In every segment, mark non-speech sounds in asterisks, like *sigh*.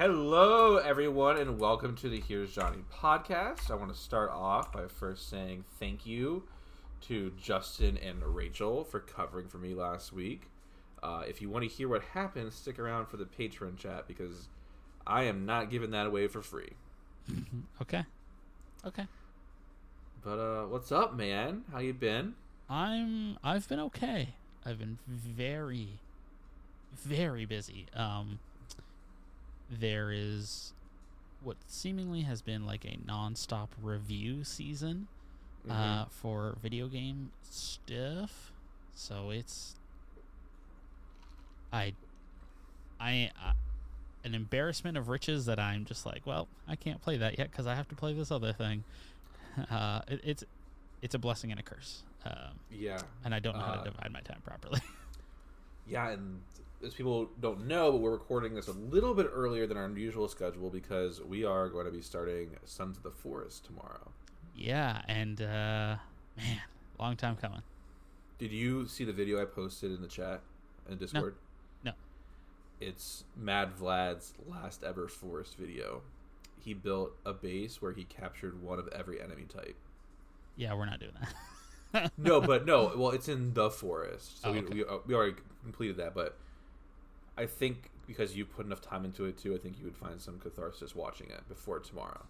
Hello, everyone, and welcome to the Here's Johnny podcast. I want to start off by first saying thank you to Justin and Rachel for covering for me last week. Uh, if you want to hear what happened, stick around for the Patreon chat because I am not giving that away for free. Okay. Okay. But uh, what's up, man? How you been? I'm I've been okay. I've been very very busy. Um there is what seemingly has been like a non-stop review season uh for video game stuff. So it's I I uh, an embarrassment of riches that I'm just like, well, I can't play that yet because I have to play this other thing. *laughs* Uh, it, it's it's a blessing and a curse, um, Yeah. and I don't know how Uh, to divide my time properly. *laughs* Yeah, and as people don't know, but we're recording this a little bit earlier than our usual schedule because we are going to be starting Sons of the Forest tomorrow. yeah, and uh, man, long time coming. Did you see the video I posted in the chat in Discord? No. It's Mad Vlad's last ever forest video. He built a base where he captured one of every enemy type. Yeah, we're not doing that. No, but no. *laughs* Well, it's in the forest, so Oh, we, okay. we uh, we already completed that. But I think because you put enough time into it too, I think you would find some catharsis watching it before tomorrow.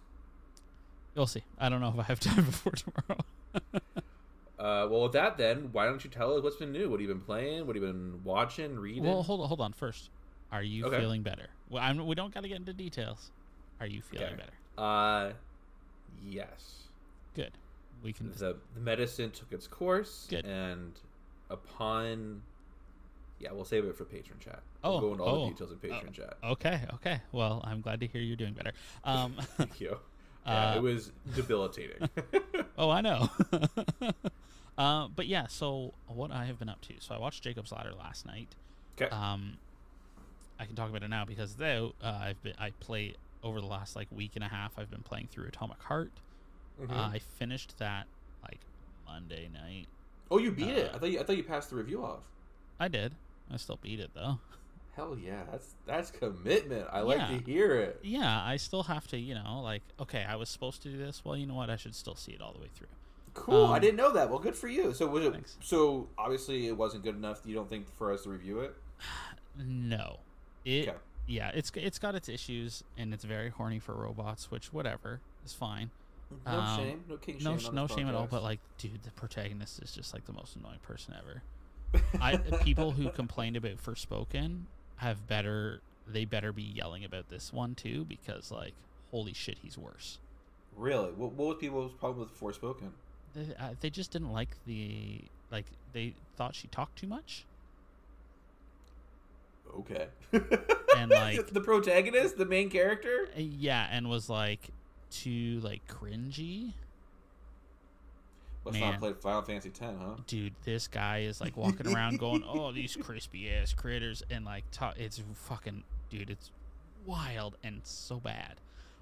You'll see. I don't know if I have *laughs* time before tomorrow. *laughs* Uh, well, with that, then why don't you tell us what's been new? What have you been playing? What have you been watching, reading? well, hold on, hold on. First, are you Okay. feeling better? Well, I'm, we don't got to get into details. Are you feeling Okay. better? Uh, yes. Good. We can. The the medicine took its course, Good. and upon, yeah, we'll save it for Patreon chat. Oh, we'll go into all oh, the details in Patreon chat. Okay. Okay. Well, I'm glad to hear you're doing better. Um, *laughs* Thank you. *laughs* Yeah, Uh, it was debilitating. *laughs* Oh, I know. uh, but yeah, so what I have been up to. So I watched Jacob's Ladder last night. okay. Um, I can talk about it now because though uh, I've been I play over the last like week and a half. I've been playing through Atomic Heart. Mhm. Uh, I finished that like Monday night. oh, you beat it. uh, I thought you, I thought you passed the review off. I did. I still beat it though. Hell yeah, that's that's commitment. I like to hear it. Yeah, I still have to, you know, like okay, I was supposed to do this. Well, you know what? I should still see it all the way through. Cool. I Um, didn't know that. Well, good for you. So was it? Thanks. So obviously it wasn't good enough. You don't think for us to review it? No, it Okay. yeah, it's it's got its issues and it's very horny for robots, which whatever is fine. No Um, shame. No king shame. sh- on no shame at all. But like, dude, the protagonist is just like the most annoying person ever. *laughs* I people who complained about Forspoken have better. They better be yelling about this one too because like, holy shit, he's worse. really, what, what was people's problem with Forspoken? They, uh, they just didn't like the like. They thought she talked too much. Okay. And, *laughs* like- the protagonist, the main character. Uh, Yeah, and was like too like cringy. Let's Man. not play Final Fantasy X, huh? dude, this guy is like walking around going, *laughs* "Oh, these crispy ass critters," and like, ta- it's fucking, dude, it's wild and so bad.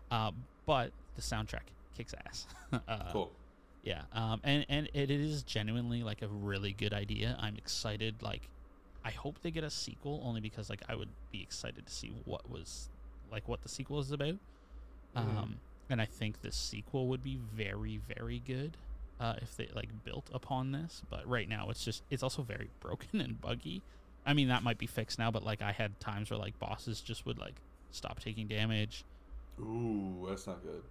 Uh, but the soundtrack kicks ass. *laughs* uh, Cool. Yeah, um, and and it is genuinely like a really good idea. I'm excited. Like, I hope they get a sequel, only because like I would be excited to see what was like what the sequel is about. Mhm. Um, and I think the sequel would be very very good uh, if they like built upon this. But right now it's just it's also very *laughs* broken and buggy. I mean that might be fixed now, but like I had times where like bosses just would like stop taking damage Ooh, that's not good.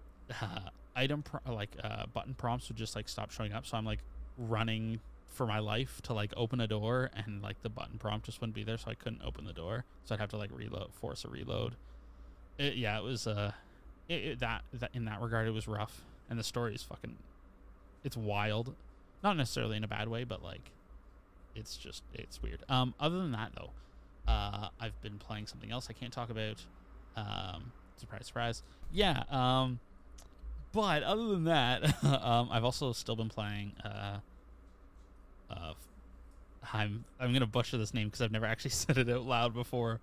uh, *laughs* item pro- like uh, button prompts would just like stop showing up. So I'm like running for my life to like open a door, and like the button prompt just wouldn't be there, so I couldn't open the door. So I'd have to like reload, force a reload. It, yeah, it was uh, it, it, that that in that regard it was rough, and the story is fucking, it's wild, not necessarily in a bad way, but like, it's just it's weird. Um, other than that though, uh, I've been playing something else I can't talk about. Um, surprise, surprise. Yeah. Um, but other than that, *laughs* um, I've also still been playing. Uh, uh, I'm I'm gonna butcher this name because I've never actually *laughs* said it out loud before.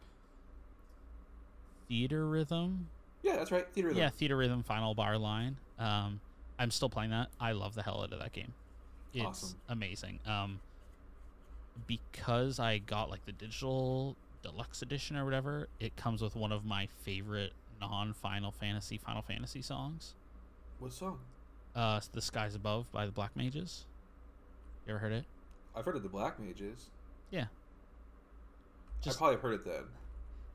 Theatrhythm. Yeah, that's right. Theater. Yeah, Theatrhythm Final Bar Line. Um, I'm still playing that. I love the hell out of that game. It's Awesome. amazing. Um, because I got like the digital deluxe edition or whatever, it comes with one of my favorite non Final Fantasy Final Fantasy songs. What song? Uh, "The Skies Above" by the Black Mages. You ever heard it? I've heard of the Black Mages. Yeah. Just I probably heard it then.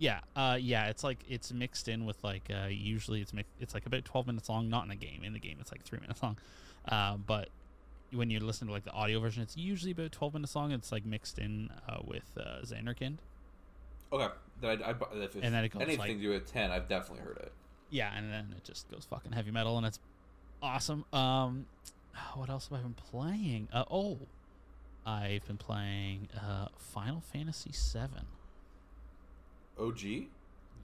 Yeah, uh, yeah. It's like it's mixed in with like uh, usually it's mix- it's like about twelve minutes long. Not in a game. In the game, it's like three minutes long. Uh, but when you listen to like the audio version, it's usually about twelve minutes long. It's like mixed in uh, with uh, Zanarkand. Okay, then I, I, if And then it goes, anything like- to do with ten, I've definitely heard it. Yeah, and then it just goes fucking heavy metal, and it's awesome. Um, *sighs* what else have I been playing? Uh, oh, I've been playing uh, Final Fantasy VII. OG.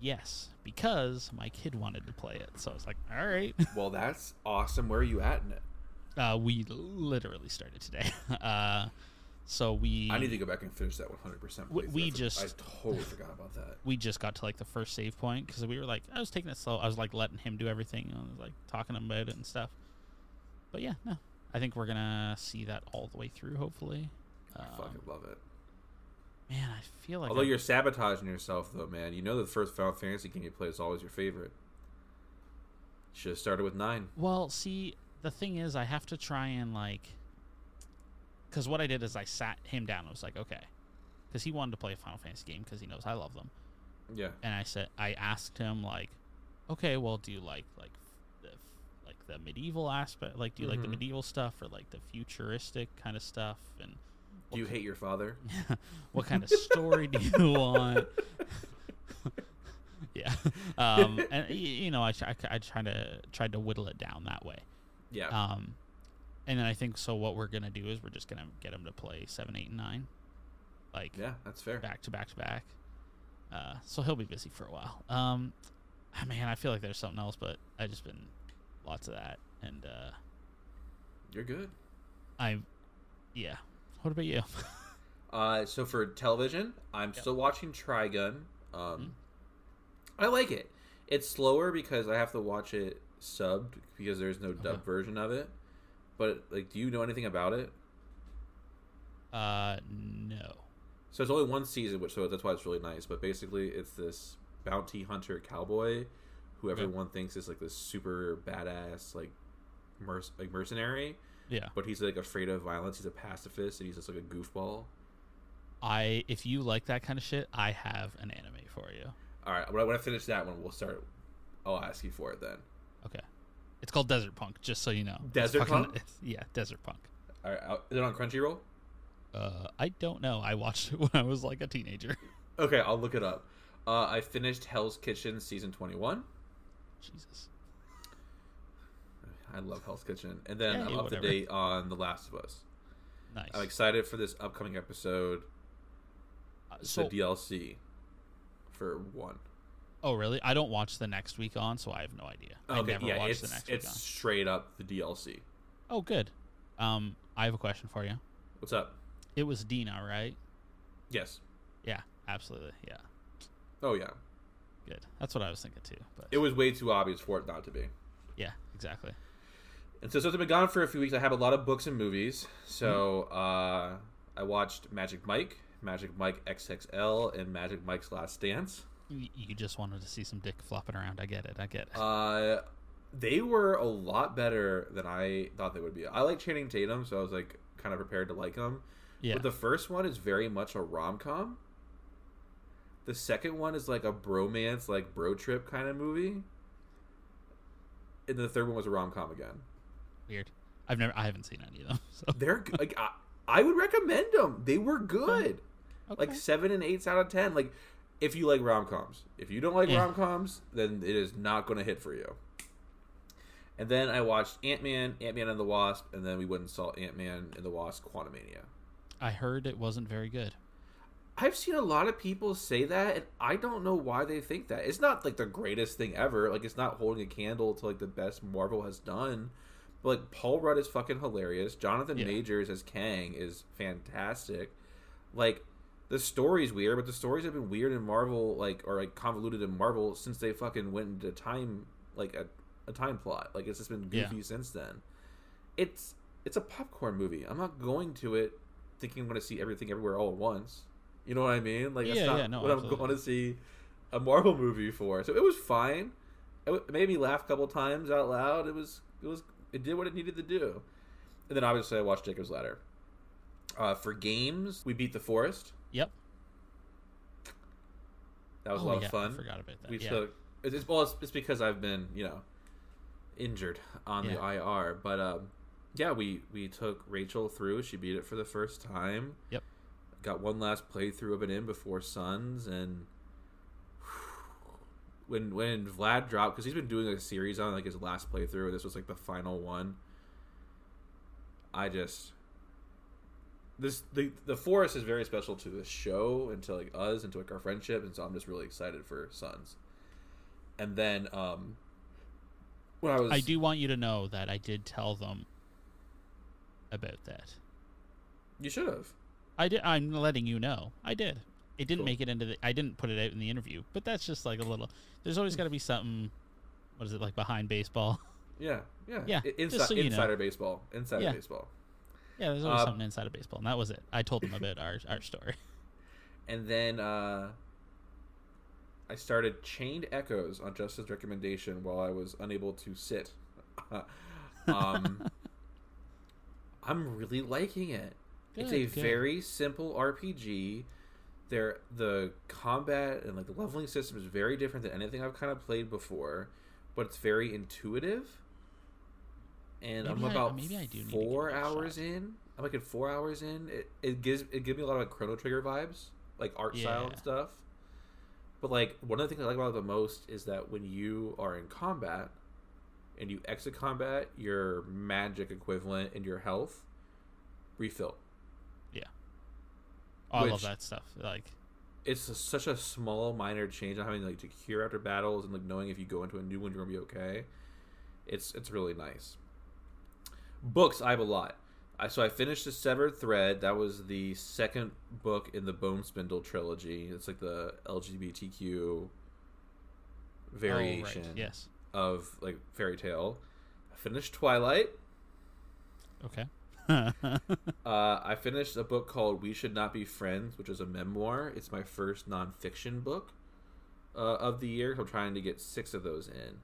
Yes, because my kid wanted to play it, so I was like, all right. *laughs* Well, that's awesome. Where are you at in it? Uh, we literally started today. *laughs* Uh, so we I need to go back and finish that 100. percent We- we just- I totally forgot about that. *laughs* we just got to like the first save point because we were like, I was taking it slow. I was like letting him do everything. I was like talking about it and stuff. But yeah, no, I think we're gonna see that all the way through. Hopefully, I um, fucking love it. Man, I feel like Although I- you're sabotaging yourself, though, man. You know the first Final Fantasy game you play is always your favorite. Should have started with nine. Well, see, the thing is, I have to try and like, because what I did is I sat him down. and was like, okay, because he wanted to play a Final Fantasy game because he knows I love them. Yeah. and I said I asked him like, okay, well, do you like like the like the medieval aspect? Like, do you like the Mhm. medieval stuff or like the futuristic kind of stuff? And Do you hate your father? *laughs* what kind of story do you *laughs* want? *laughs* yeah, um, and you know, I try, I try to tried to whittle it down that way. Yeah. Um, and then I think so. What we're gonna do is we're just gonna get him to play seven, eight, and nine, like yeah, that's fair. back to back to back. Uh, so he'll be busy for a while. Um, ah, man, I feel like there's something else, but I just been lots of that, and uh, You're good. I, yeah. What about you? *laughs* Uh, so for television, I'm Yep. still watching Trigun. Um, Mhm. I like it. It's slower because I have to watch it subbed because there's no dub Okay. version of it. But like, do you know anything about it? uh, no. So it's only one season, which so that's why it's really nice. But basically, it's this bounty hunter cowboy who everyone thinks is like this super badass like merc- like mercenary, Yeah, but he's like afraid of violence. He's a pacifist, and he's just like a goofball. I. If you like that kind of shit, I have an anime for you. All right, when I, when I finish that one, we'll start. I'll ask you for it then. Okay. It's called Desert Punk, just so you know. Desert fucking- Punk? *laughs* yeah, Desert Punk. All right, is it on Crunchyroll? Uh, I don't know. I watched it *laughs* when I was like a teenager. Okay, I'll look it up. Uh, I finished Hell's Kitchen season twenty one. Jesus. I love Hell's Kitchen, and then Yeah, I'm up to date on The Last of Us. Nice. I'm excited for this upcoming episode. Uh, so, the DLC for one. oh really? I don't watch the next week on, so I have no idea. I Okay, never yeah, watch it's the next it's week on. straight up the DLC. Oh, good. Um, I have a question for you. What's up? It was Dina, right? Yes. Yeah, absolutely. Yeah, Oh yeah. good. That's what I was thinking too. But It was way too obvious for it not to be. yeah, exactly. And so since I've been gone for a few weeks, I have a lot of books and movies. So Mm-hmm. uh, I watched Magic Mike, Magic Mike XXL, and Magic Mike's Last Dance. You, just wanted to see some dick flopping around. I get it. I get it. Uh, they were a lot better than I thought they would be. I like Channing Tatum, so I was like kind of prepared to like him. yeah. But the first one is very much a rom com. The second one is like a bromance, like bro trip kind of movie. And the third one was a rom com again. Weird. I've never. I haven't seen any of them. *laughs* So They're like I, I would recommend them. They were good. okay. Like seven and eights out of ten. Like if you like rom coms. If you don't like Yeah. rom coms, then it is not going to hit for you. And then I watched Ant Man, Ant Man and the Wasp, and then we went and saw Ant Man and the Wasp: Quantumania. I heard it wasn't very good. I've seen a lot of people say that, and I don't know why they think that. It's not like the greatest thing ever. Like it's not holding a candle to like the best Marvel has done. But like Paul Rudd is fucking hilarious. Jonathan Yeah. Majors as Kang is fantastic. Like the story's weird, but the stories have been weird in Marvel, like or like convoluted in Marvel since they fucking went into time, like a, a time plot. Like it's just been Yeah. goofy since then. It's it's a popcorn movie. I'm not going to it thinking I'm going to see everything everywhere all at once. You know what I mean? Like that's Yeah, not yeah, no, what I'm going to see a Marvel movie for. So it was fine. it made me laugh a couple times out loud. It was it was it did what it needed to do. And then obviously I watched Jacob's Ladder. Uh, for games, we beat the Forest. Yep. That was Oh, a lot yeah, of fun. I forgot about that. we yeah. took it's, well, it's, it's because I've been you know injured on the IR, but um, yeah, we we took Rachel through. She beat it for the first time. Yep. Got one last playthrough of it in before Sons, and when when Vlad dropped because he's been doing a series on like his last playthrough. This was like the final one. I just this the the forest is very special to this show and to like us and to like our friendship and so i'm just really excited for sons and then um when i was I do want you to know that I did tell them about that. you should have I did. I'm letting you know. I did. It didn't Cool. make it into the. I didn't put it out in the interview, but that's just like a little. There's always got to be something. What is it like behind baseball? *laughs* yeah yeah Yeah, insi- so you know. insider baseball insider Yeah. baseball Yeah, there's always Um, something inside of baseball, and that was it. I told them about our our story. *laughs* and then uh i started chained echoes on justin's recommendation while i was unable to sit *laughs* um i'm really liking it it's a Good, good. very simple RPG. There, the combat and like the leveling system is very different than anything I've kind of played before, but it's very intuitive. And I'm Maybe I- about maybe I do four hours in. I'm like at four hours in. It, it gives it gives me a lot of like Chrono Trigger vibes, like art style and stuff. But like one of the things I like about it the most is that when you are in combat and you exit combat, your magic equivalent and your health refill. Love that stuff. Like, it's a- such a small minor change on having like to cure after battles and like knowing if you go into a new one you're gonna be okay it's it's really nice books i have a lot I, so i finished the severed thread that was the second book in the bone spindle trilogy it's like the lgbtq variation Oh, right. Yes. of like fairy tale i finished twilight Okay. *laughs* uh, I finished a book called "We Should Not Be Friends," which is a memoir. It's my first nonfiction book uh, of the year. I'm trying to get six of those in.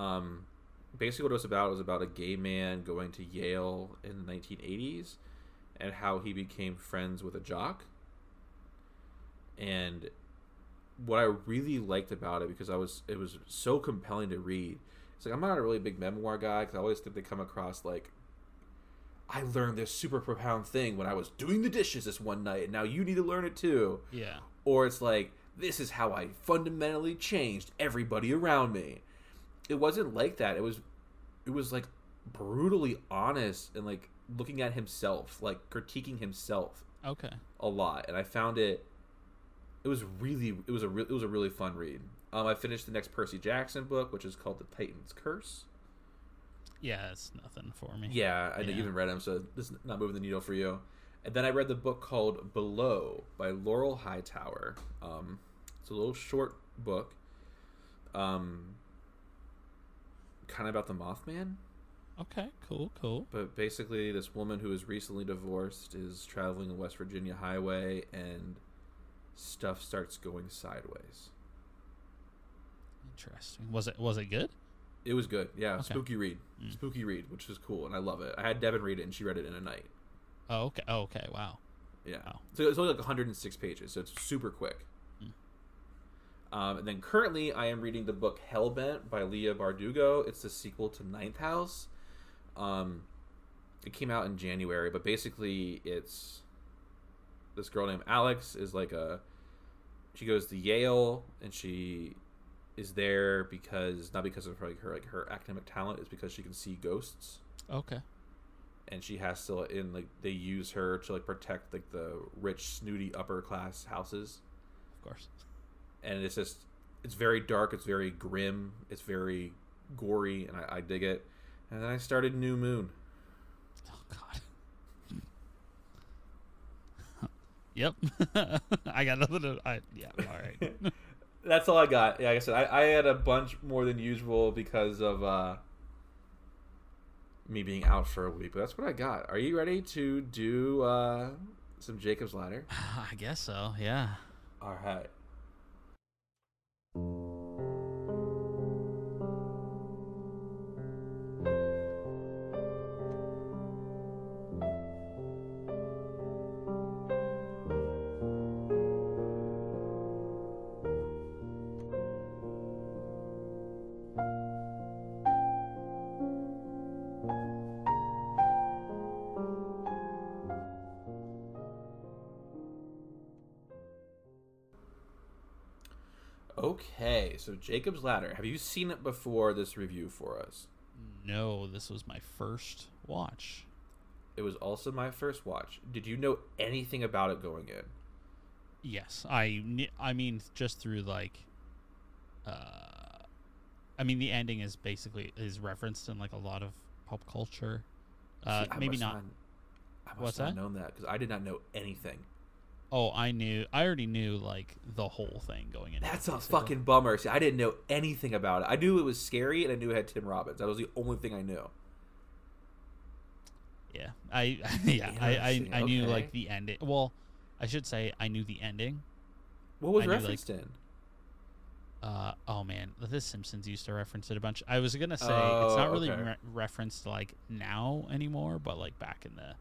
Um, basically, what it was about was about a gay man going to Yale in the 1980s and how he became friends with a jock. And what I really liked about it because I was it was so compelling to read. It's like I'm not a really big memoir guy because I always think they come across like I learned this super profound thing when I was doing the dishes this one night, and now you need to learn it too. Yeah. Or it's like, this is how I fundamentally changed everybody around me. It wasn't like that. It was, it was like brutally honest and like looking at himself, like critiquing himself Okay. a lot, and I found it. It was really, it was a, re- it was a really fun read. Um, I finished the next Percy Jackson book, which is called The Titan's Curse. Yeah, it's nothing for me. Yeah, I Yeah. haven't read them, so this is not moving the needle for you. And then I read the book called Below by Laurel Hightower. Um, it's a little short book, um, kind of about the Mothman. Okay. Cool. Cool. But basically, this woman who is recently divorced is traveling the West Virginia highway, and stuff starts going sideways. Interesting. Was it Was it good? It was good, yeah. Okay. Spooky read, Mm. spooky read, which was cool, and I love it. I had Devin read it, and she read it in a night. Oh, okay. Oh, okay. Wow. Yeah. Wow. So it's only like 106 pages, so it's super quick. Hmm. Um, and then currently, I am reading the book Hellbent by Leigh Bardugo. It's the sequel to Ninth House. Um, it came out in January, but basically, it's this girl named Alex is like a. She goes to Yale, and she is there because not because of like her like her academic talent, is because she can see ghosts Okay. and she has to in like they use her to like protect like the rich snooty upper class houses Of course. and it's just it's very dark it's very grim it's very gory and i, I dig it and then i started new moon Oh God. *laughs* yep. *laughs* I got nothing to. I, yeah. All right. *laughs* that's all i got yeah like i said I, I had a bunch more than usual because of uh me being out for a week but that's what i got are you ready to do uh some jacob's ladder *sighs* I guess so. Yeah. all right so Jacob's Ladder. Have you seen it before this review for us? No, this was my first watch. It was also my first watch. Did you know anything about it going in? Yes, I. I mean, just through like, uh, I mean, the ending is basically is referenced in like a lot of pop culture. Uh, See, maybe must not. I must What's not that? known that because I did not know anything. Oh, I knew. I already knew like the whole thing going in. That's a fucking bummer. See, I didn't know anything about it. I knew it was scary and I knew it had Tim Robbins. That was the only thing I knew. Yeah, I *laughs* yeah I I, I knew okay. like the ending. Well, I should say I knew the ending. What was I knew, like- referenced in? Uh oh man, the Simpsons used to reference it a bunch. I was gonna say Oh, it's not really okay. re- referenced like now anymore, but like back in the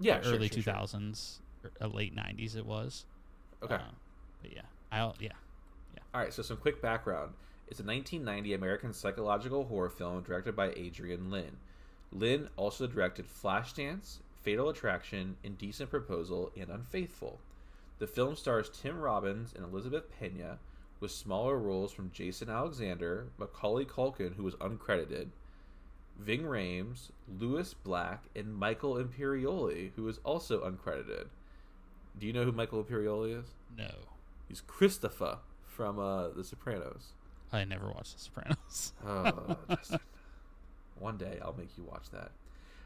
Yeah, the sure, early two sure. thousands, uh, late nineties, it was. Okay. Uh, but yeah, I'll yeah. Yeah. All right, so some quick background. It's a 1990 American psychological horror film directed by Adrian Lyne. Lyne also directed Flashdance, Fatal Attraction, Indecent Proposal, and Unfaithful. The film stars Tim Robbins and Elizabeth Pena, with smaller roles from Jason Alexander, Macaulay Culkin, who was uncredited, Ving Rhames, Lewis Black, and Michael Imperioli, who is also uncredited. Do you know who Michael Imperioli is? No, He's Christopher from uh, The Sopranos. I never watched The Sopranos. *laughs* Oh, Justin. One day I'll make you watch that.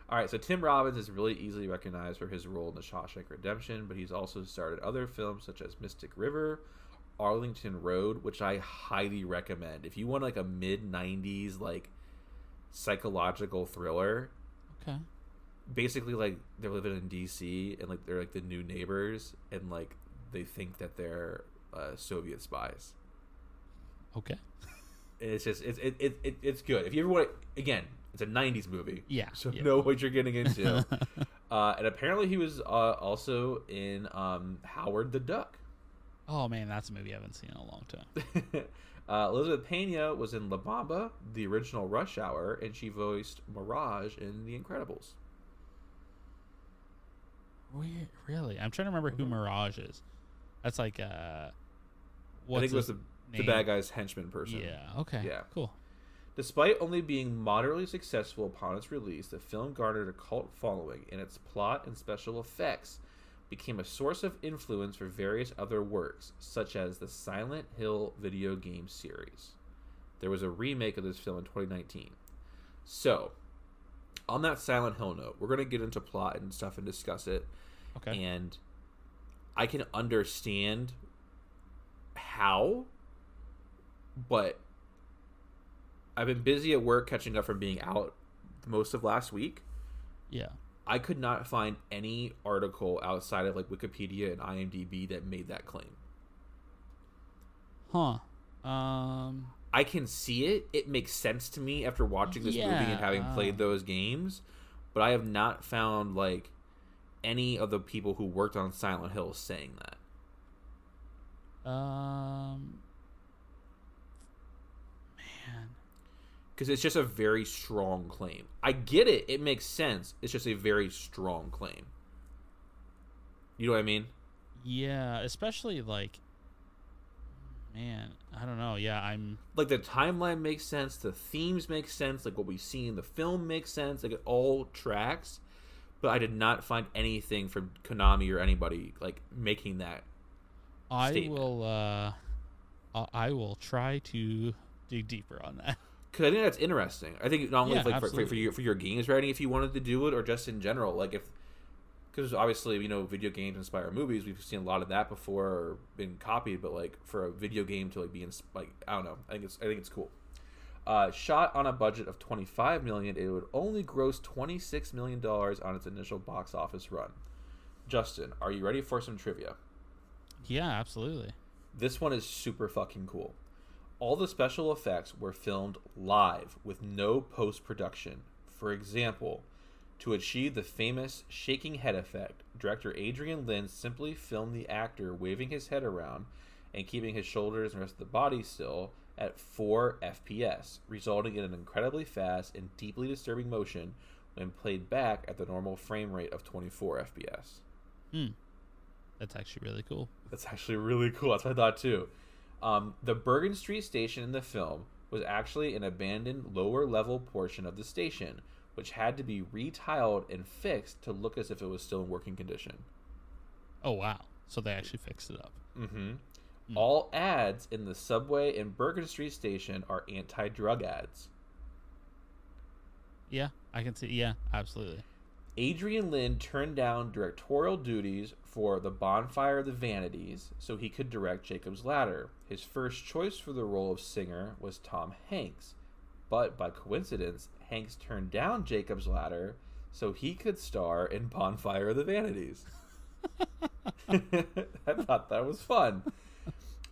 All right, so Tim Robbins is really easily recognized for his role in The Shawshank Redemption, but he's also starred in other films such as Mystic River, Arlington Road, which I highly recommend. If you want like a mid '90s like psychological thriller, okay. Basically like they're living in DC and like they're like the new neighbors and like they think that they're uh, Soviet spies. Okay. And it's just it's it, it, it it's good. If you ever want again, it's a '90s movie, Yeah. *laughs* so yeah. know what you're getting into. *laughs* uh, and apparently, he was uh, also in um, Howard the Duck. oh man, that's a movie I haven't seen in a long time. *laughs* uh, Elizabeth Pena was in La Bamba, the original Rush Hour, and she voiced Mirage in The Incredibles. Weird, really? I'm trying to remember who Mirage is. That's like uh, I think it was the, the bad guy's henchman person. Yeah. Okay. Yeah. Cool. Despite only being moderately successful upon its release, the film garnered a cult following, and its plot and special effects became a source of influence for various other works, such as the Silent Hill video game series. There was a remake of this film in 2019. So, on that Silent Hill note, we're going to get into plot and stuff and discuss it Okay. and I can understand how, but I've been busy at work catching up from being out most of last week. yeah. I could not find any article outside of like Wikipedia and IMDb that made that claim. Huh. Um. I can see it. It makes sense to me after watching this movie and having Yeah. played those games, but I have not found like any of the people who worked on Silent Hill saying that. Um. Man. because it's just a very strong claim. I get it; it makes sense. It's just a very strong claim. You know what I mean? Yeah. Especially like. Man, I don't know. Yeah, I'm. Like the timeline makes sense, the themes make sense, like what we see in the film makes sense, like it all tracks. But I did not find anything from Konami or anybody like making that. I Statement. will. uh I- will try to dig deeper on that. Because I think that's interesting. I think not only Yeah, like for, for, for your for your games writing, if you wanted to do it, or just in general, like if because obviously you know video games inspire movies. We've seen a lot of that before or been copied, but like for a video game to like be in like I don't know. I think it's I think it's cool. Uh, shot on a budget of 25 million, it would only gross 26 million dollars on its initial box office run. Justin, are you ready for some trivia? Yeah, absolutely. This one is super fucking cool. All the special effects were filmed live with no post production. For example, to achieve the famous shaking head effect, director Adrian Lyne simply filmed the actor waving his head around and keeping his shoulders and rest of the body still at 4 FPS, resulting in an incredibly fast and deeply disturbing motion when played back at the normal frame rate of 24 FPS. Hmm. That's actually really cool. That's actually really cool. That's what I thought too. Um, the Bergen Street station in the film was actually an abandoned lower level portion of the station, which had to be retiled and fixed to look as if it was still in working condition. Oh wow! So they actually fixed it up. Mm-hmm. Mm. All ads in the subway and Bergen Street station are anti-drug ads. Yeah, I can see. Yeah, absolutely. Adrian Lyne turned down directorial duties for The Bonfire of the Vanities so he could direct Jacob's Ladder. His first choice for the role of Singer was Tom Hanks, but by coincidence, Hanks turned down Jacob's Ladder so he could star in *laughs* Bonfire of the Vanities. *laughs* I thought that was fun.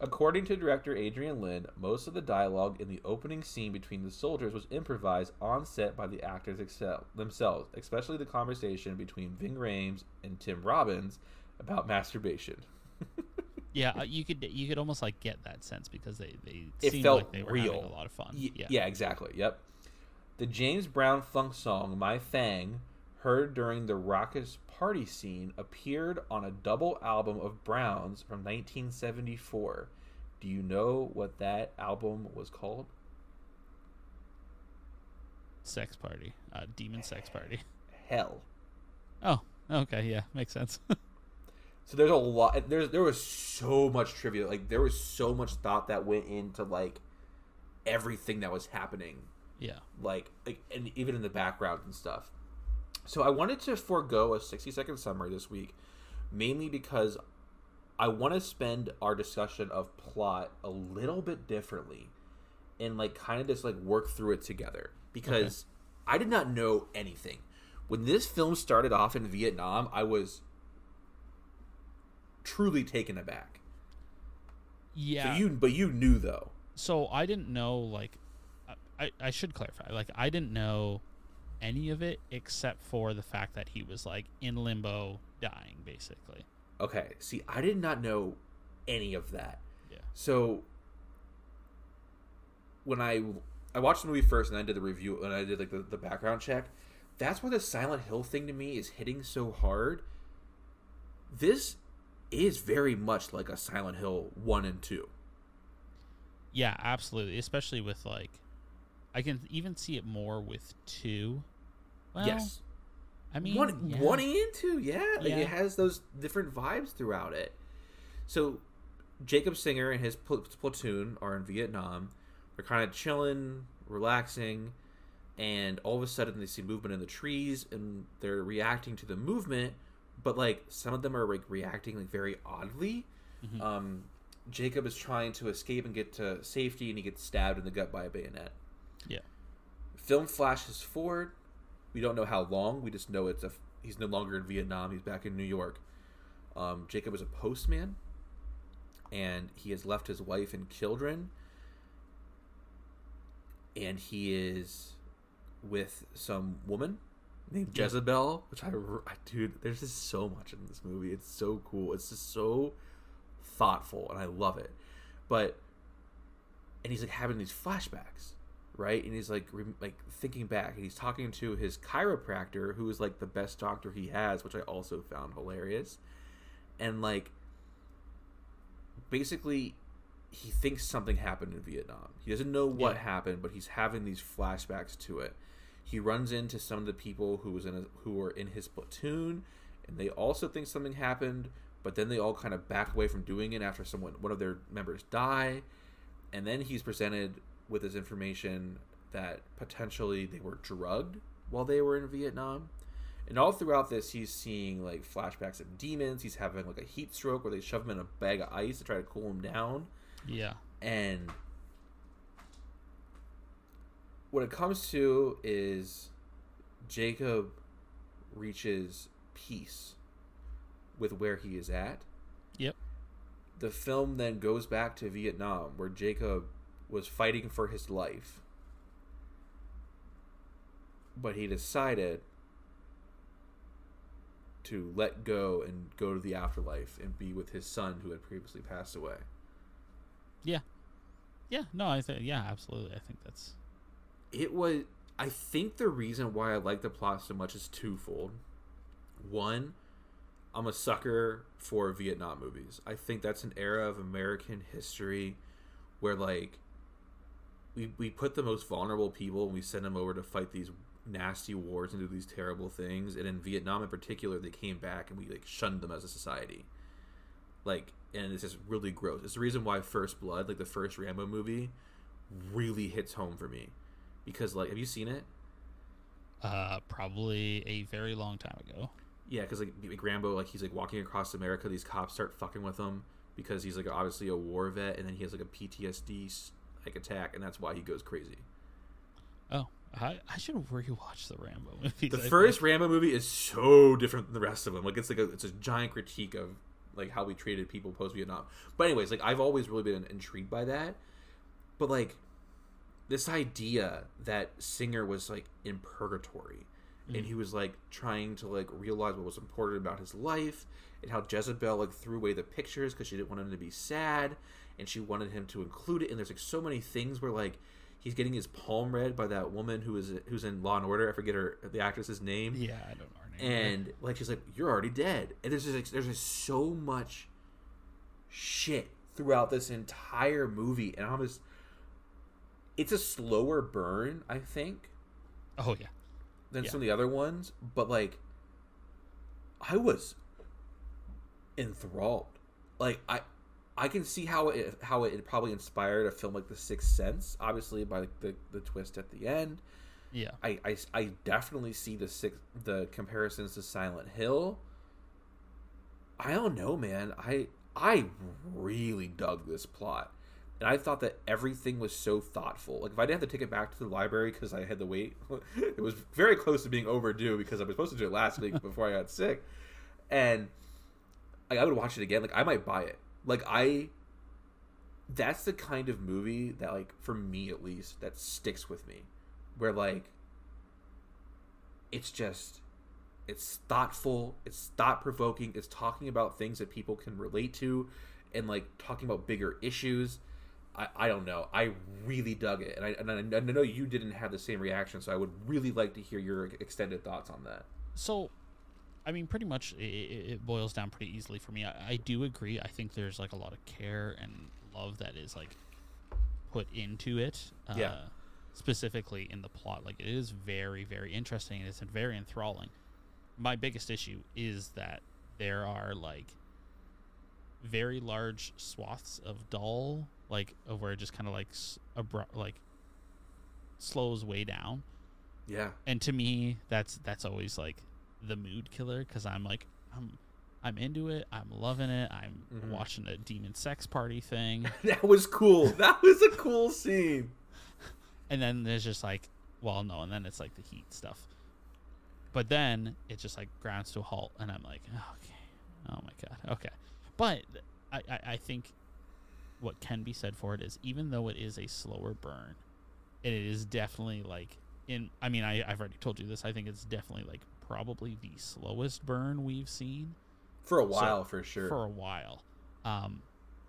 According to director Adrian Lyne, most of the dialogue in the opening scene between the soldiers was improvised on set by the actors excel- themselves, especially the conversation between Ving Rhames and Tim Robbins about masturbation. *laughs* Yeah, uh, you could you could almost like get that sense because they they It seemed felt like they were real. having a lot of fun. Y- yeah. yeah, exactly. Yep. The James Brown funk song "My Thang," heard during the raucous party scene, appeared on a double album of Brown's from 1974. Do you know what that album was called? Sex party, uh, demon sex party. Hell. Oh, okay, yeah, makes sense. *laughs* So there's a lot. There's there was so much trivia. Like there was so much thought that went into like everything that was happening yeah, like, like and even in the background and stuff. So I wanted to forego a 60 second summary this week, mainly because I want to spend our discussion of plot a little bit differently and like kind of just like work through it together because I did not know anything. When this film started off in Vietnam, I was truly taken aback. yeah. So you but you knew though. so I didn't know like I, I should clarify like I didn't know any of it except for the fact that he was like in limbo dying basically. Okay, see, I did not know any of that. Yeah. So when I I watched the movie first and then I did the review and I did like the, the background check, that's why the Silent Hill thing to me is hitting so hard. This is very much like a Silent Hill one and two. Yeah, absolutely, especially with like I can even see it more with 2. Well, yes. I mean one yeah. one and two, yeah. Like Yeah. it has those different vibes throughout it. So Jacob Singer and his pl- platoon are in Vietnam. They're kind of chilling, relaxing, and all of a sudden they see movement in the trees and they're reacting to the movement, but like some of them are like reacting like very oddly. Mhm. Um, Jacob is trying to escape and get to safety, and he gets stabbed in the gut by a bayonet. Yeah. Film flashes forward. We don't know how long. We just know it's a. He's no longer in Vietnam. He's back in New York. Um, Jacob is a postman, and he has left his wife and children. And he is with some woman named Yeah. Jezebel, which I, I dude. There's just so much in this movie. It's so cool. It's just so thoughtful, and I love it. But and he's like having these flashbacks, right? And he's like re- like thinking back, and he's talking to his chiropractor, who is like the best doctor he has, which I also found hilarious. And like, basically, he thinks something happened in Vietnam. He doesn't know what Yeah. happened, but he's having these flashbacks to it. He runs into some of the people who was in a, who were in his platoon, and they also think something happened. But then they all kind of back away from doing it after someone one of their members die, and then he's presented with this information that potentially they were drugged while they were in Vietnam. And all throughout this, he's seeing like flashbacks of demons. He's having like a heat stroke where they shove him in a bag of ice to try to cool him down Yeah. and what it comes to is Jacob reaches peace with where he is at. Yep. The film then goes back to Vietnam where Jacob was fighting for his life. But he decided to let go and go to the afterlife and be with his son who had previously passed away. Yeah. Yeah. No, I think yeah, absolutely. I think that's it was i think the reason why i like the plot so much is twofold one i'm a sucker for vietnam movies i think that's an era of american history where like we we put the most vulnerable people and we send them over to fight these nasty wars and do these terrible things. And in Vietnam in particular they came back and we like shunned them as a society. Like and it's just really gross. It's the reason why First Blood like the first Rambo movie really hits home for me. Because like have you seen it? Uh, probably a very long time ago. Yeah, because like, like Rambo, like he's like walking across America. These cops start fucking with him because he's like obviously a war vet, and then he has like a PTSD like attack, and that's why he goes crazy. Oh, I, I should rewatch the Rambo *laughs* movies. The first. Rambo movie is so different than the rest of them. Like it's like a, it's a giant critique of like how we treated people post Vietnam. But anyways, like I've always really been intrigued by that. But like this idea that Singer was like in purgatory and mm. he was like trying to like realize what was important about his life and how Jezebel like threw away the pictures because she didn't want him to be sad and she wanted him to include it. And there's like so many things where like he's getting his palm read by that woman who is who's in Law and Order. I forget her the actress's name. Yeah, I don't know her name. and like she's like you're already dead. And there's just like, there's just so much shit throughout this entire movie. And i'm just it's a slower burn i think oh yeah, than Yeah. some of the other ones. But like i was enthralled. Like i i can see how it how it probably inspired a film like the sixth sense obviously by the the twist at the end yeah. I, I, I definitely see the six the comparisons to Silent Hill. I don't know, man. I I really dug this plot, and I thought that everything was so thoughtful. Like if I didn't have to take it back to the library because I had to wait, *laughs* it was very close to being overdue because I was supposed to do it last week *laughs* before I got sick, and like, I would watch it again. Like I might buy it. Like I. That's the kind of movie that, like, for me at least, that sticks with me. Where like it's just it's thoughtful it's thought provoking it's talking about things that people can relate to and like talking about bigger issues. I, I don't know. I really dug it. And I, and I, I know you didn't have the same reaction so i would really like to hear your extended thoughts on that. So, I mean, pretty much it, it boils down pretty easily for me. I, I do agree. I think there's like a lot of care and love that is like put into it. Uh, Yeah. Specifically in the plot, like it is very, very interesting. and It's very enthralling. My biggest issue is that there are like very large swaths of dull, like of where it just kind of like abrupt, like slows way down yeah and to me that's that's always like the mood killer because i'm like i'm i'm into it i'm loving it i'm Mhm. watching a demon sex party thing. *laughs* That was cool. *laughs* That was a cool scene. And then there's just like well no and then it's like the heat stuff. But then it just like grounds to a halt and i'm like okay oh my god okay. But i i, I think what can be said for it is even though it is a slower burn and it is definitely like in i mean I, i've already told you this i think it's definitely like probably the slowest burn we've seen for a while for sure for a while um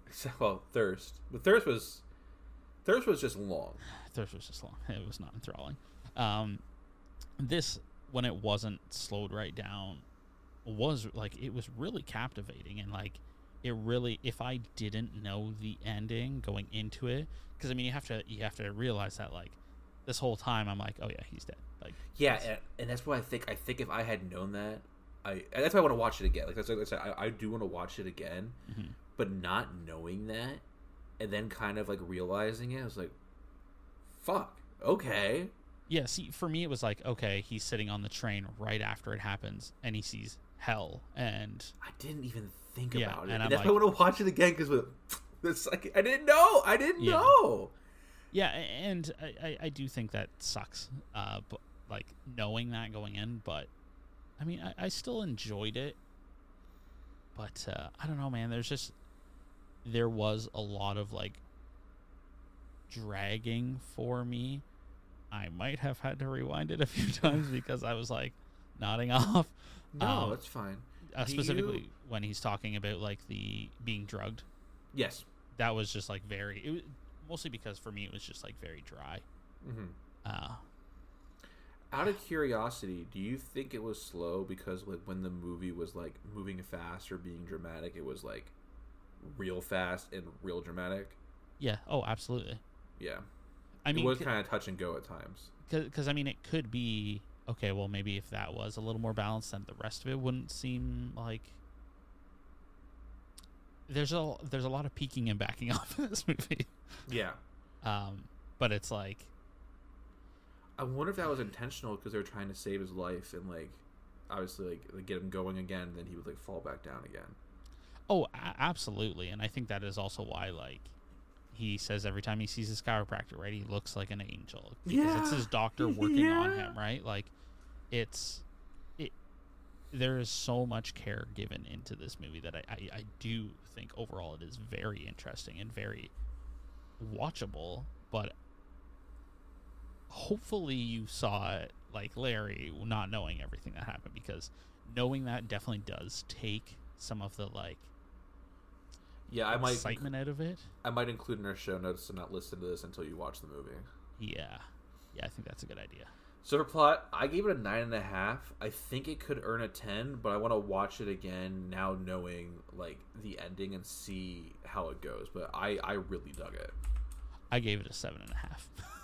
Except, *laughs* well thirst but thirst was thirst was just long Thirst was just long. *laughs* It was not enthralling. Um, this, when it wasn't slowed right down, was like it was really captivating and like it really. If I didn't know the ending going into it, because I mean you have to you have to realize that like this whole time I'm like, oh yeah, he's dead. Like Yeah, and, and that's why I think. I think if I had known that, I that's why I want to watch it again. Like that's like I said, I, I do want to watch it again, Mhm. but not knowing that, and then kind of like realizing it, I was like, "Fuck, okay." yeah. See, for me it was like okay, he's sitting on the train right after it happens and he sees hell and I didn't even think Yeah, about it, and and, that's why I want to watch it again because *sniffs* it's like I didn't know. I didn't Yeah. know. Yeah, and I, I, I do think that sucks. Uh, but like knowing that going in, but I mean, I, I still enjoyed it. But uh, I don't know, man. There's just there was a lot of like dragging for me. I might have had to rewind it a few *laughs* times because I was like nodding *laughs* off. No, Um, that's fine. Uh, specifically you- when he's talking about like the being drugged. Yes. That was just like very. It was, mostly because for me it was just like very dry. Mm-hmm. Uh, Out of curiosity, do you think it was slow because like when the movie was like moving fast or being dramatic, it was like real fast and real dramatic? Yeah. Oh, absolutely. Yeah, I mean, it was kind of touch and go at times. because I mean, it could be okay. Well, maybe if that was a little more balanced, then the rest of it wouldn't seem like. There's a there's a lot of peeking and backing *laughs* off in this movie, Yeah, um, but it's like I wonder if that was intentional because they were trying to save his life and like, obviously like, like get him going again. And then he would like fall back down again. Oh, a- absolutely, and I think that is also why like he says every time he sees his chiropractor, right? He looks like an angel because it's his doctor *laughs* working on him, right? Like it's it. There is so much care given into this movie that I, I I do think overall it is very interesting and very watchable, but hopefully you saw it like Larry not knowing everything that happened because knowing that definitely does take some of the like Yeah, I might excitement out of it. I might include in our show notes to not listen to this until you watch the movie. Yeah. Yeah, I think that's a good idea. So for plot, I gave it a nine and a half. I think it could earn a ten, but I want to watch it again now, knowing like the ending and see how it goes. But I I really dug it. I gave it a seven and a half. *laughs*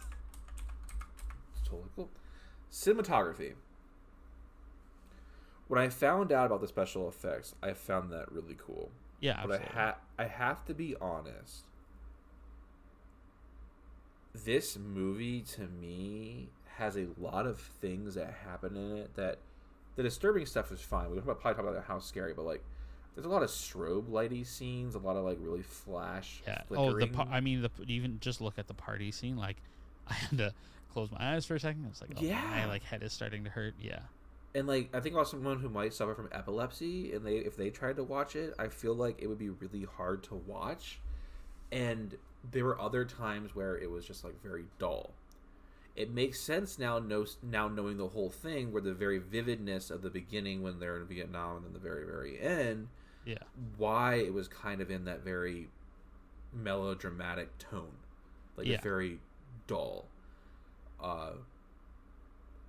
Totally cool. Cinematography. When I found out about the special effects, I found that really cool. yeah, but absolutely. I ha- I have to be honest. This movie to me has a lot of things that happen in it that the disturbing stuff is fine. We'll probably talk about how scary, but like there's a lot of strobe lighty scenes, a lot of like really flash. yeah. Oh, the I mean, the even just look at the party scene. Like, *laughs* I had to close my eyes for a second. I was like, oh, Yeah. my like head is starting to hurt. Yeah. and like I think about someone who might suffer from epilepsy, and they if they tried to watch it, I feel like it would be really hard to watch. And there were other times where it was just like very dull. It makes sense now, no, now knowing the whole thing, where the very vividness of the beginning when they're in Vietnam and then the very very end, Yeah. why it was kind of in that very melodramatic tone, like Yeah. it's very dull. Uh,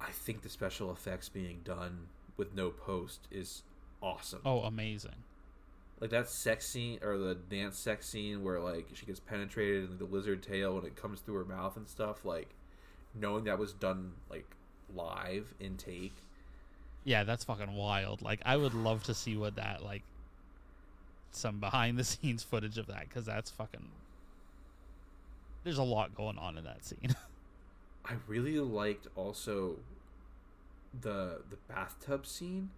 I think the special effects being done with no post is awesome. Oh, amazing. Like that sex scene or the dance sex scene where like she gets penetrated and the lizard tail and it comes through her mouth and stuff. Like knowing that was done like live in take. Yeah, that's fucking wild. Like, I would love to see what that like some behind the scenes footage of that because that's fucking. There's a lot going on in that scene. *laughs* I really liked also the the bathtub scene.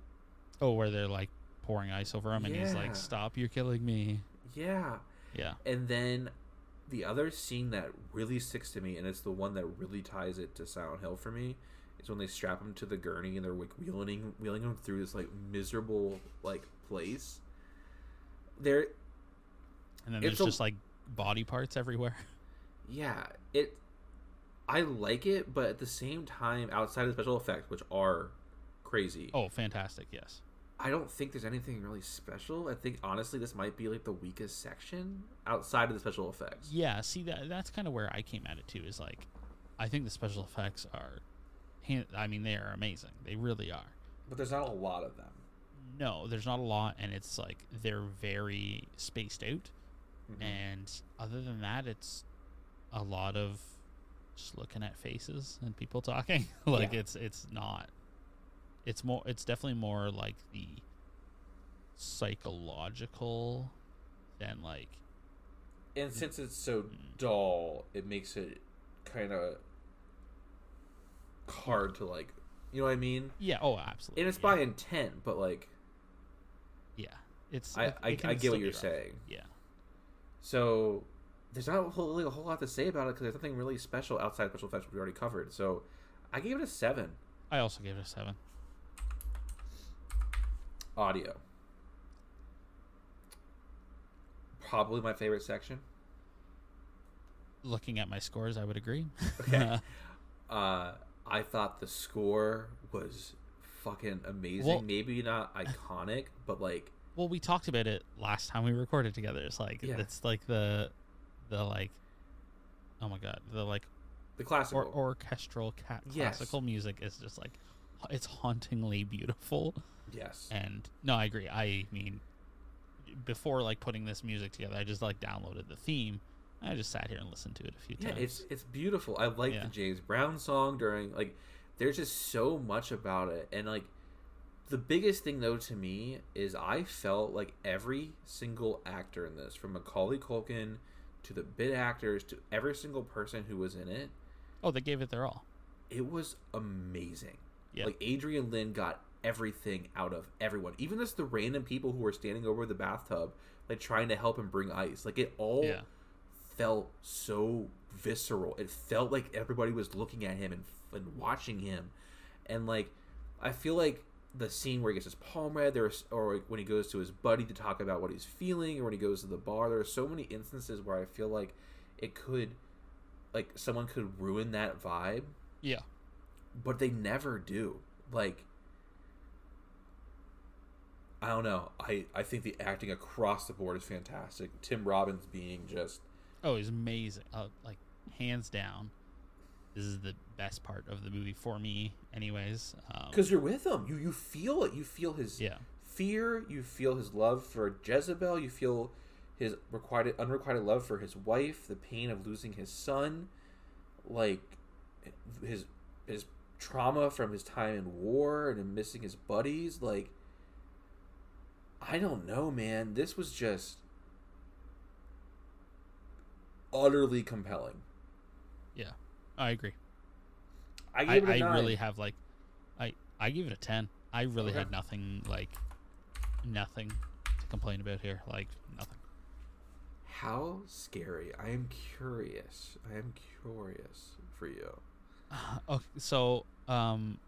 oh, where they're like pouring ice over him and he's like, "Stop! You're killing me." Yeah. Yeah. And then the other scene that really sticks to me, and it's the one that really ties it to Silent Hill for me, is when they strap him to the gurney and they're like wheeling wheeling him through this like miserable like place. There, And then It's there's a- just like body parts everywhere. *laughs* yeah, it. I like it, but at the same time, outside of the special effects, which are crazy, Oh, fantastic! Yes. I don't think there's anything really special. I think honestly, this might be like the weakest section outside of the special effects. Yeah. See that that's kind of where I came at it too. Is like, I think the special effects are, I mean, they are amazing. They really are. But there's not a lot of them. No, there's not a lot, and it's like they're very spaced out. Mhm. And other than that, it's a lot of just looking at faces and people talking. *laughs* like Yeah. it's it's not. It's more. It's definitely more like the psychological than like And since it's so mm. dull, it makes it kind of hard to like, you know what I mean? yeah. Oh, absolutely. And it's yeah. by intent, but like, yeah. It's I it- I, it I get what you're rough. saying. Yeah. So there's not a whole, really a whole lot to say about it because there's nothing really special outside of special effects we already covered. So I gave it a seven. I also gave it a seven. Audio. Probably my favorite section. Looking at my scores, I would agree. Okay. *laughs* uh, I thought the score was fucking amazing. Well- Maybe not iconic, but like well, we talked about it last time we recorded together. It's like Yeah. it's like the the like oh my god the like the classical. or orchestral ca- Yes. classical music is just like it's hauntingly beautiful yes. and no i agree i mean before like putting this music together i just like downloaded the theme I just sat here and listened to it a few Yeah, times. it's it's beautiful. I like Yeah. the James Brown song during like there's just so much about it and like the biggest thing though to me is I felt like every single actor in this from Macaulay Culkin to the bit actors to every single person who was in it, oh, they gave it their all. it was amazing. Yeah. Like Adrian Lyne got everything out of everyone. Even just the random people who were standing over the bathtub like trying to help him bring ice. Like it all Yeah. felt so visceral. It felt like everybody was looking at him and, and watching him, and like I feel like the scene where he gets his palm read, there's or when he goes to his buddy to talk about what he's feeling, or when he goes to the bar. There are so many instances where I feel like it could, like someone could ruin that vibe, Yeah. but they never do. Like. I don't know. I, I think the acting across the board is fantastic. Tim Robbins being just Oh, he's amazing. Uh, like hands down, this is the best part of the movie for me. Anyways, um, because you're with him. You you feel it. You feel his yeah, fear. You feel his love for jezebel. You feel his requited unrequited love for his wife the pain of losing his son. Like his his trauma from his time in war and him missing his buddies. Like i don't know man. This was just utterly compelling. Yeah, I agree. i I, gave it a I nine. really have like, I I give it a ten. I really Okay. had nothing like, nothing to complain about here. Like nothing. How scary. I am curious. I am curious for you. *sighs* Okay, so um,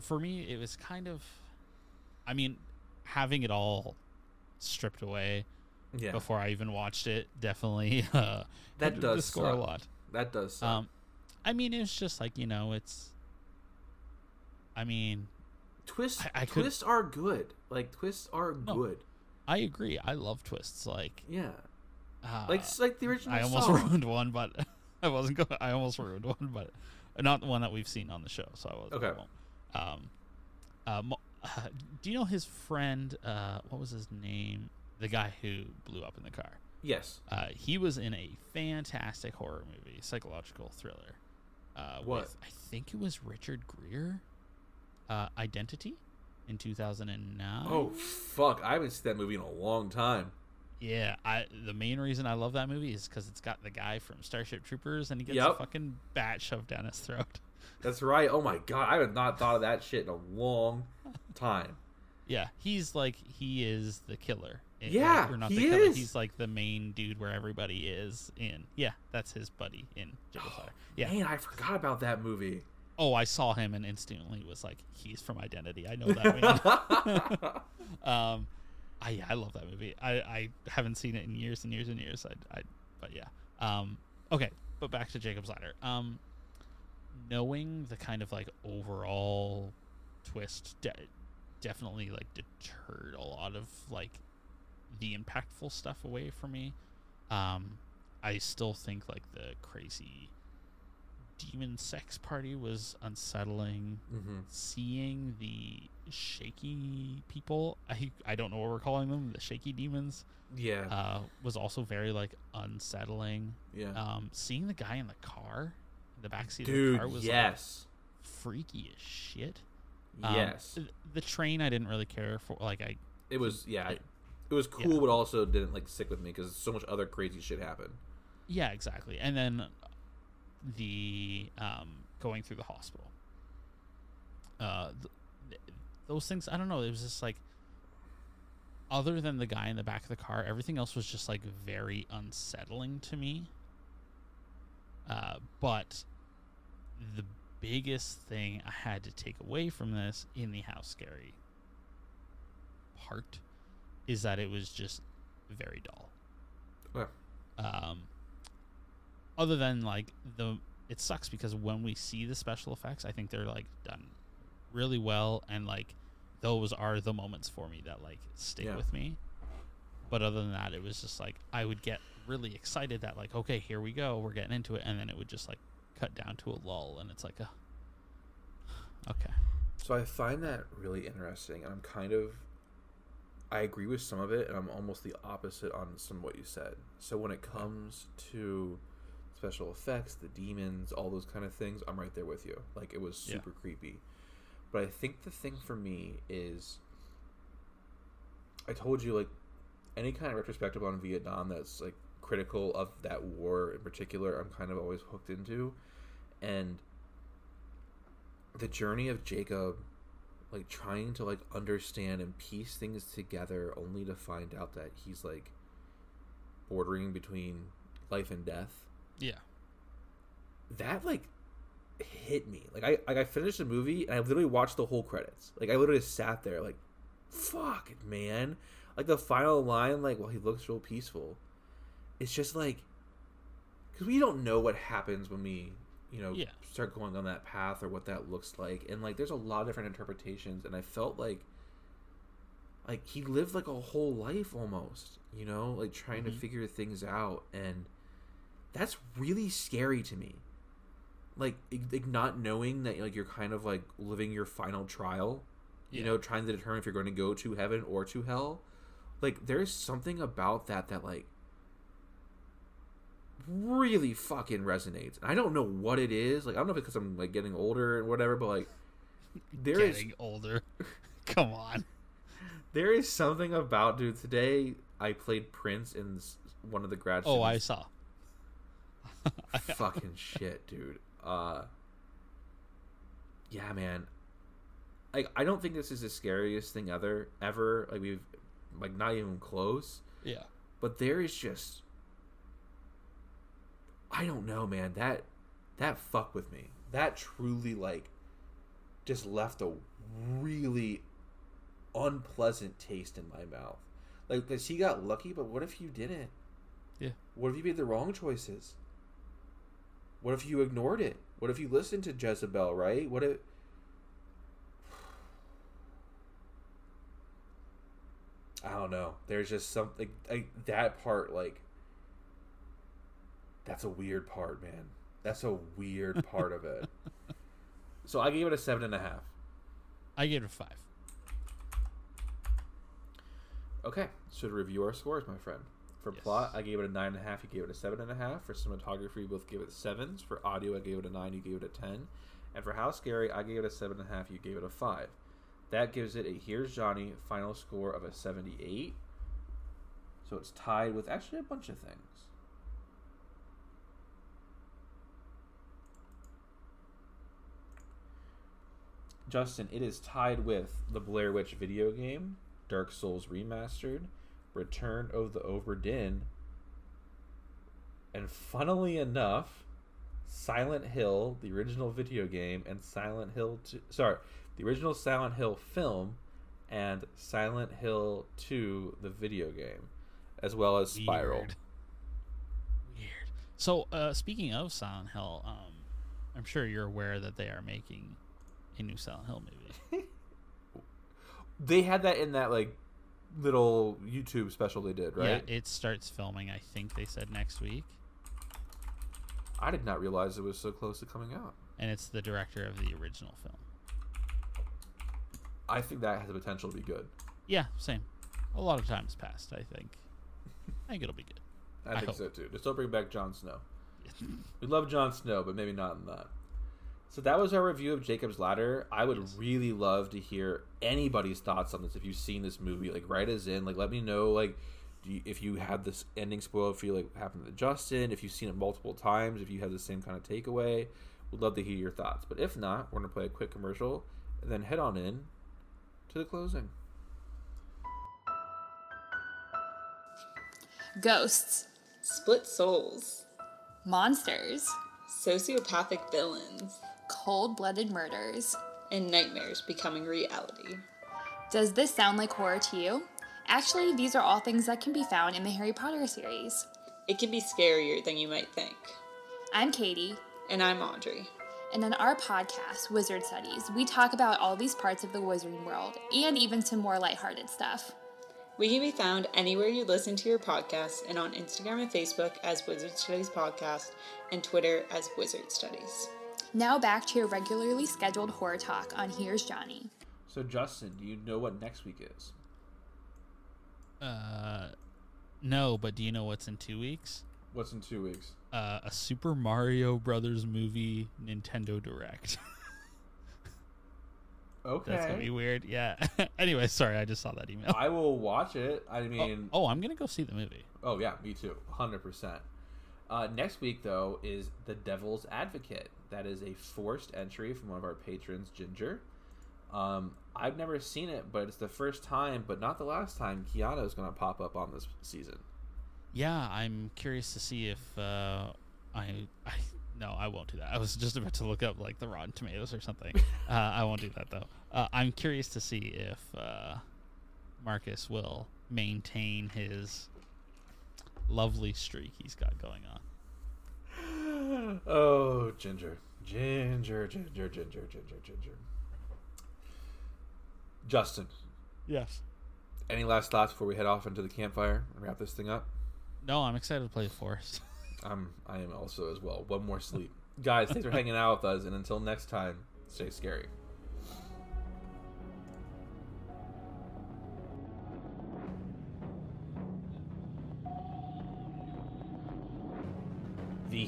for me, it was kind of, I mean, having it all stripped away Yeah. before I even watched it definitely *laughs* uh, That does score a lot. That does suck. Um, I mean, it's just like you know, it's. I mean, twists I- I twists are good. Like twists are No. good. I agree. I love twists. Like, Yeah. uh, Like like the original I almost *laughs* song. ruined one, but *laughs* I wasn't going. I almost ruined one, but not the one that we've seen on the show. So I was Okay. I. Um, uh, Mo- uh, do you know his friend? Uh, what was his name? The guy who blew up in the car. Yes. Uh, he was in a fantastic horror movie, psychological thriller. Uh, What? With, I think it was Richard Gere. Uh, Identity, in two thousand and nine. Oh fuck! I haven't seen that movie in a long time. Yeah, I the main reason I love that movie is because it's got the guy from Starship Troopers, and he gets a fucking bat shoved down his throat. *laughs* That's right. Oh my god! I have not thought of that shit in a long time. Yeah, he's like he is the killer. In- Yeah, or not he the is. He's like the main dude where everybody is in. Yeah, that's his buddy in Jacob's Ladder. Yeah. Man, I forgot about that movie. Oh, I saw him and instantly was like, he's from Identity. I know that man. *laughs* *laughs* um, I yeah, I love that movie. I, I haven't seen it in years and years and years. I, I but yeah. Um, okay, but back to Jacob's Ladder. Um, knowing the kind of like overall twist de- definitely like deterred a lot of like the impactful stuff away from me. Um, I still think like the crazy demon sex party was unsettling mm-hmm. seeing the shaky people i i don't know what we're calling them the shaky demons Yeah. uh was also very like unsettling yeah. um seeing the guy in the car in the backseat of the car was yes. like freaky as shit Um, yes. th- the train i didn't really care for like i It was yeah. it- It was cool, yeah. but also didn't like stick with me because so much other crazy shit happened. yeah exactly and then the um going through the hospital uh th- th- those things i don't know it was just like other than the guy in the back of the car everything else was just like very unsettling to me uh but the biggest thing i had to take away from this in the house scary part is that it was just very dull Okay. um other than like the it sucks because when we see the special effects i think they're like done really well and like those are the moments for me that like stick Yeah. with me but other than that it was just like i would get really excited that like okay here we go we're getting into it and then it would just like cut down to a lull and it's like a *sighs* okay So I find that really interesting, and I'm kind of I agree with some of it, and I'm almost the opposite on some of what you said. So when it comes to special effects, the demons, all those kind of things, I'm right there with you. Like it was Yeah. super creepy. But I think the thing for me is I told you like any kind of retrospective on Vietnam that's like critical of that war in particular, I'm kind of always hooked into. And the journey of Jacob like trying to like understand and piece things together only to find out that he's like bordering between life and death. Yeah. that like hit me. Like i like i finished the movie and i literally watched the whole credits. Like i literally sat there like fuck man. Like the final line like well he looks real peaceful it's just like because we don't know what happens when we you know Yeah. start going on that path or what that looks like and like there's a lot of different interpretations and i felt like like he lived like a whole life almost you know like trying to Mhm. figure things out and that's really scary to me like like not knowing that like you're kind of like living your final trial you Yeah. know trying to determine if you're going to go to heaven or to hell like there's something about that that like really fucking resonates and i don't know what it is like i don't know if it's because i'm like getting older and whatever but like there is Getting older. *laughs* Come on. there is something about dude today i played prince in one of the grad Oh, I saw. *laughs* fucking shit, dude. Uh Yeah, man. Like I don't think this is the scariest thing ever ever. Like we've like not even close. Yeah. But there is just I don't know, man. That that fucked with me. That truly like just left a really unpleasant taste in my mouth. Like, cause he got lucky, but what if you didn't? Yeah. What if you made the wrong choices? What if you ignored it? What if you listened to Jezebel, right? What if *sighs* I don't know. There's just something like that part like that's a weird part, man. That's a weird *laughs* part of it. So I gave it a seven and a half. I gave it a five. Okay, so to review our scores, my friend. For Yes. plot, I gave it a nine and a half. You gave it a seven and a half. For cinematography, we both gave it sevens. For audio, I gave it a nine. You gave it a ten. And for how scary, I gave it a seven and a half. You gave it a five. That gives it a here's Johnny final score of a seventy-eight. So it's tied with actually a bunch of things. Justin, it is tied with the Blair Witch video game, Dark Souls Remastered, Return of the Obra Dinn, and funnily enough, Silent Hill, the original video game, and Silent Hill 2, sorry, the original Silent Hill film and Silent Hill 2, the video game, as well as Spiral. Weird. Weird. So, uh, speaking of Silent Hill, um, I'm sure you're aware that they are making a new Silent Hill movie. *laughs* They had that in that like little YouTube special they did, right? Yeah, it starts filming. I think they said next week, I did not realize it was so close to coming out. and it's the director of the original film. I think that has the potential to be good. Yeah, same. A lot of times passed. I think. *laughs* I think it'll be good. I, I think hope. so too. Just don't bring back Jon Snow. *laughs* We love Jon Snow, but maybe not in that. So that was our review of Jacob's Ladder. I would really love to hear anybody's thoughts on this. If you've seen this movie, like write us in. Like let me know. Like do you, if you had this ending spoiled for you, like happened to Justin. If you've seen it multiple times, if you had the same kind of takeaway, we'd love to hear your thoughts. But if not, we're gonna play a quick commercial and then head on in to the closing. Ghosts, Split souls, monsters, sociopathic villains, cold blooded murders. and nightmares becoming reality. Does this sound like horror to you? Actually, these are all things that can be found in the Harry Potter series. It can be scarier than you might think. I'm Katie, And I'm Audrey. and on our podcast, Wizard Studies, we talk about all these parts of the wizarding world and even some more lighthearted stuff. We can be found anywhere you listen to your podcasts and on Instagram and Facebook as Wizard Studies Podcast and Twitter as Wizard Studies. Now back to your regularly scheduled horror talk on Here's Johnny. So Justin, do you know what next week is? Uh, no, but do you know what's in two weeks? What's in two weeks? Uh, a Super Mario Brothers movie Nintendo Direct. Okay. *laughs* That's gonna be weird. Yeah. *laughs* anyway, sorry, I just saw that email. I will watch it. I Oh, mean, oh, I'm gonna go see the movie. Oh yeah, me too, hundred percent. Uh, next week though is the Devil's Advocate. That is a forced entry from one of our patrons, Ginger. Um, I've never seen it, but it's the first time, but not the last time. Keanu is going to pop up on this season. Yeah, I'm curious to see if uh, I, I no, I won't do that. I was just about to look up like the Rotten Tomatoes or something. *laughs* uh, I won't do that though. Uh, I'm curious to see if uh, Marcus will maintain his lovely streak he's got going on. oh, Ginger, Ginger, Ginger, Ginger, Ginger, Ginger. Justin, Yes. any last thoughts before we head off into the campfire and wrap this thing up? No, I'm excited to play the Forest. *laughs* I'm I am also as well. One more sleep. Guys, thanks for hanging out with us and until next time, stay scary.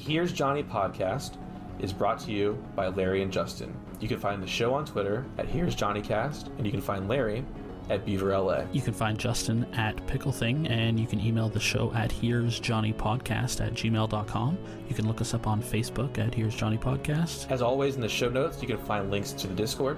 Here's Johnny podcast is brought to you by Larry and Justin. You can find the show on Twitter at Here's Johnny Cast, and you can find Larry at Beaver LA. You can find Justin at Pickle Thing, and you can email the show at Here's Johnny Podcast at gmail.com. You can look us up on Facebook at Here's Johnny Podcast. As always, in the show notes, you can find links to the Discord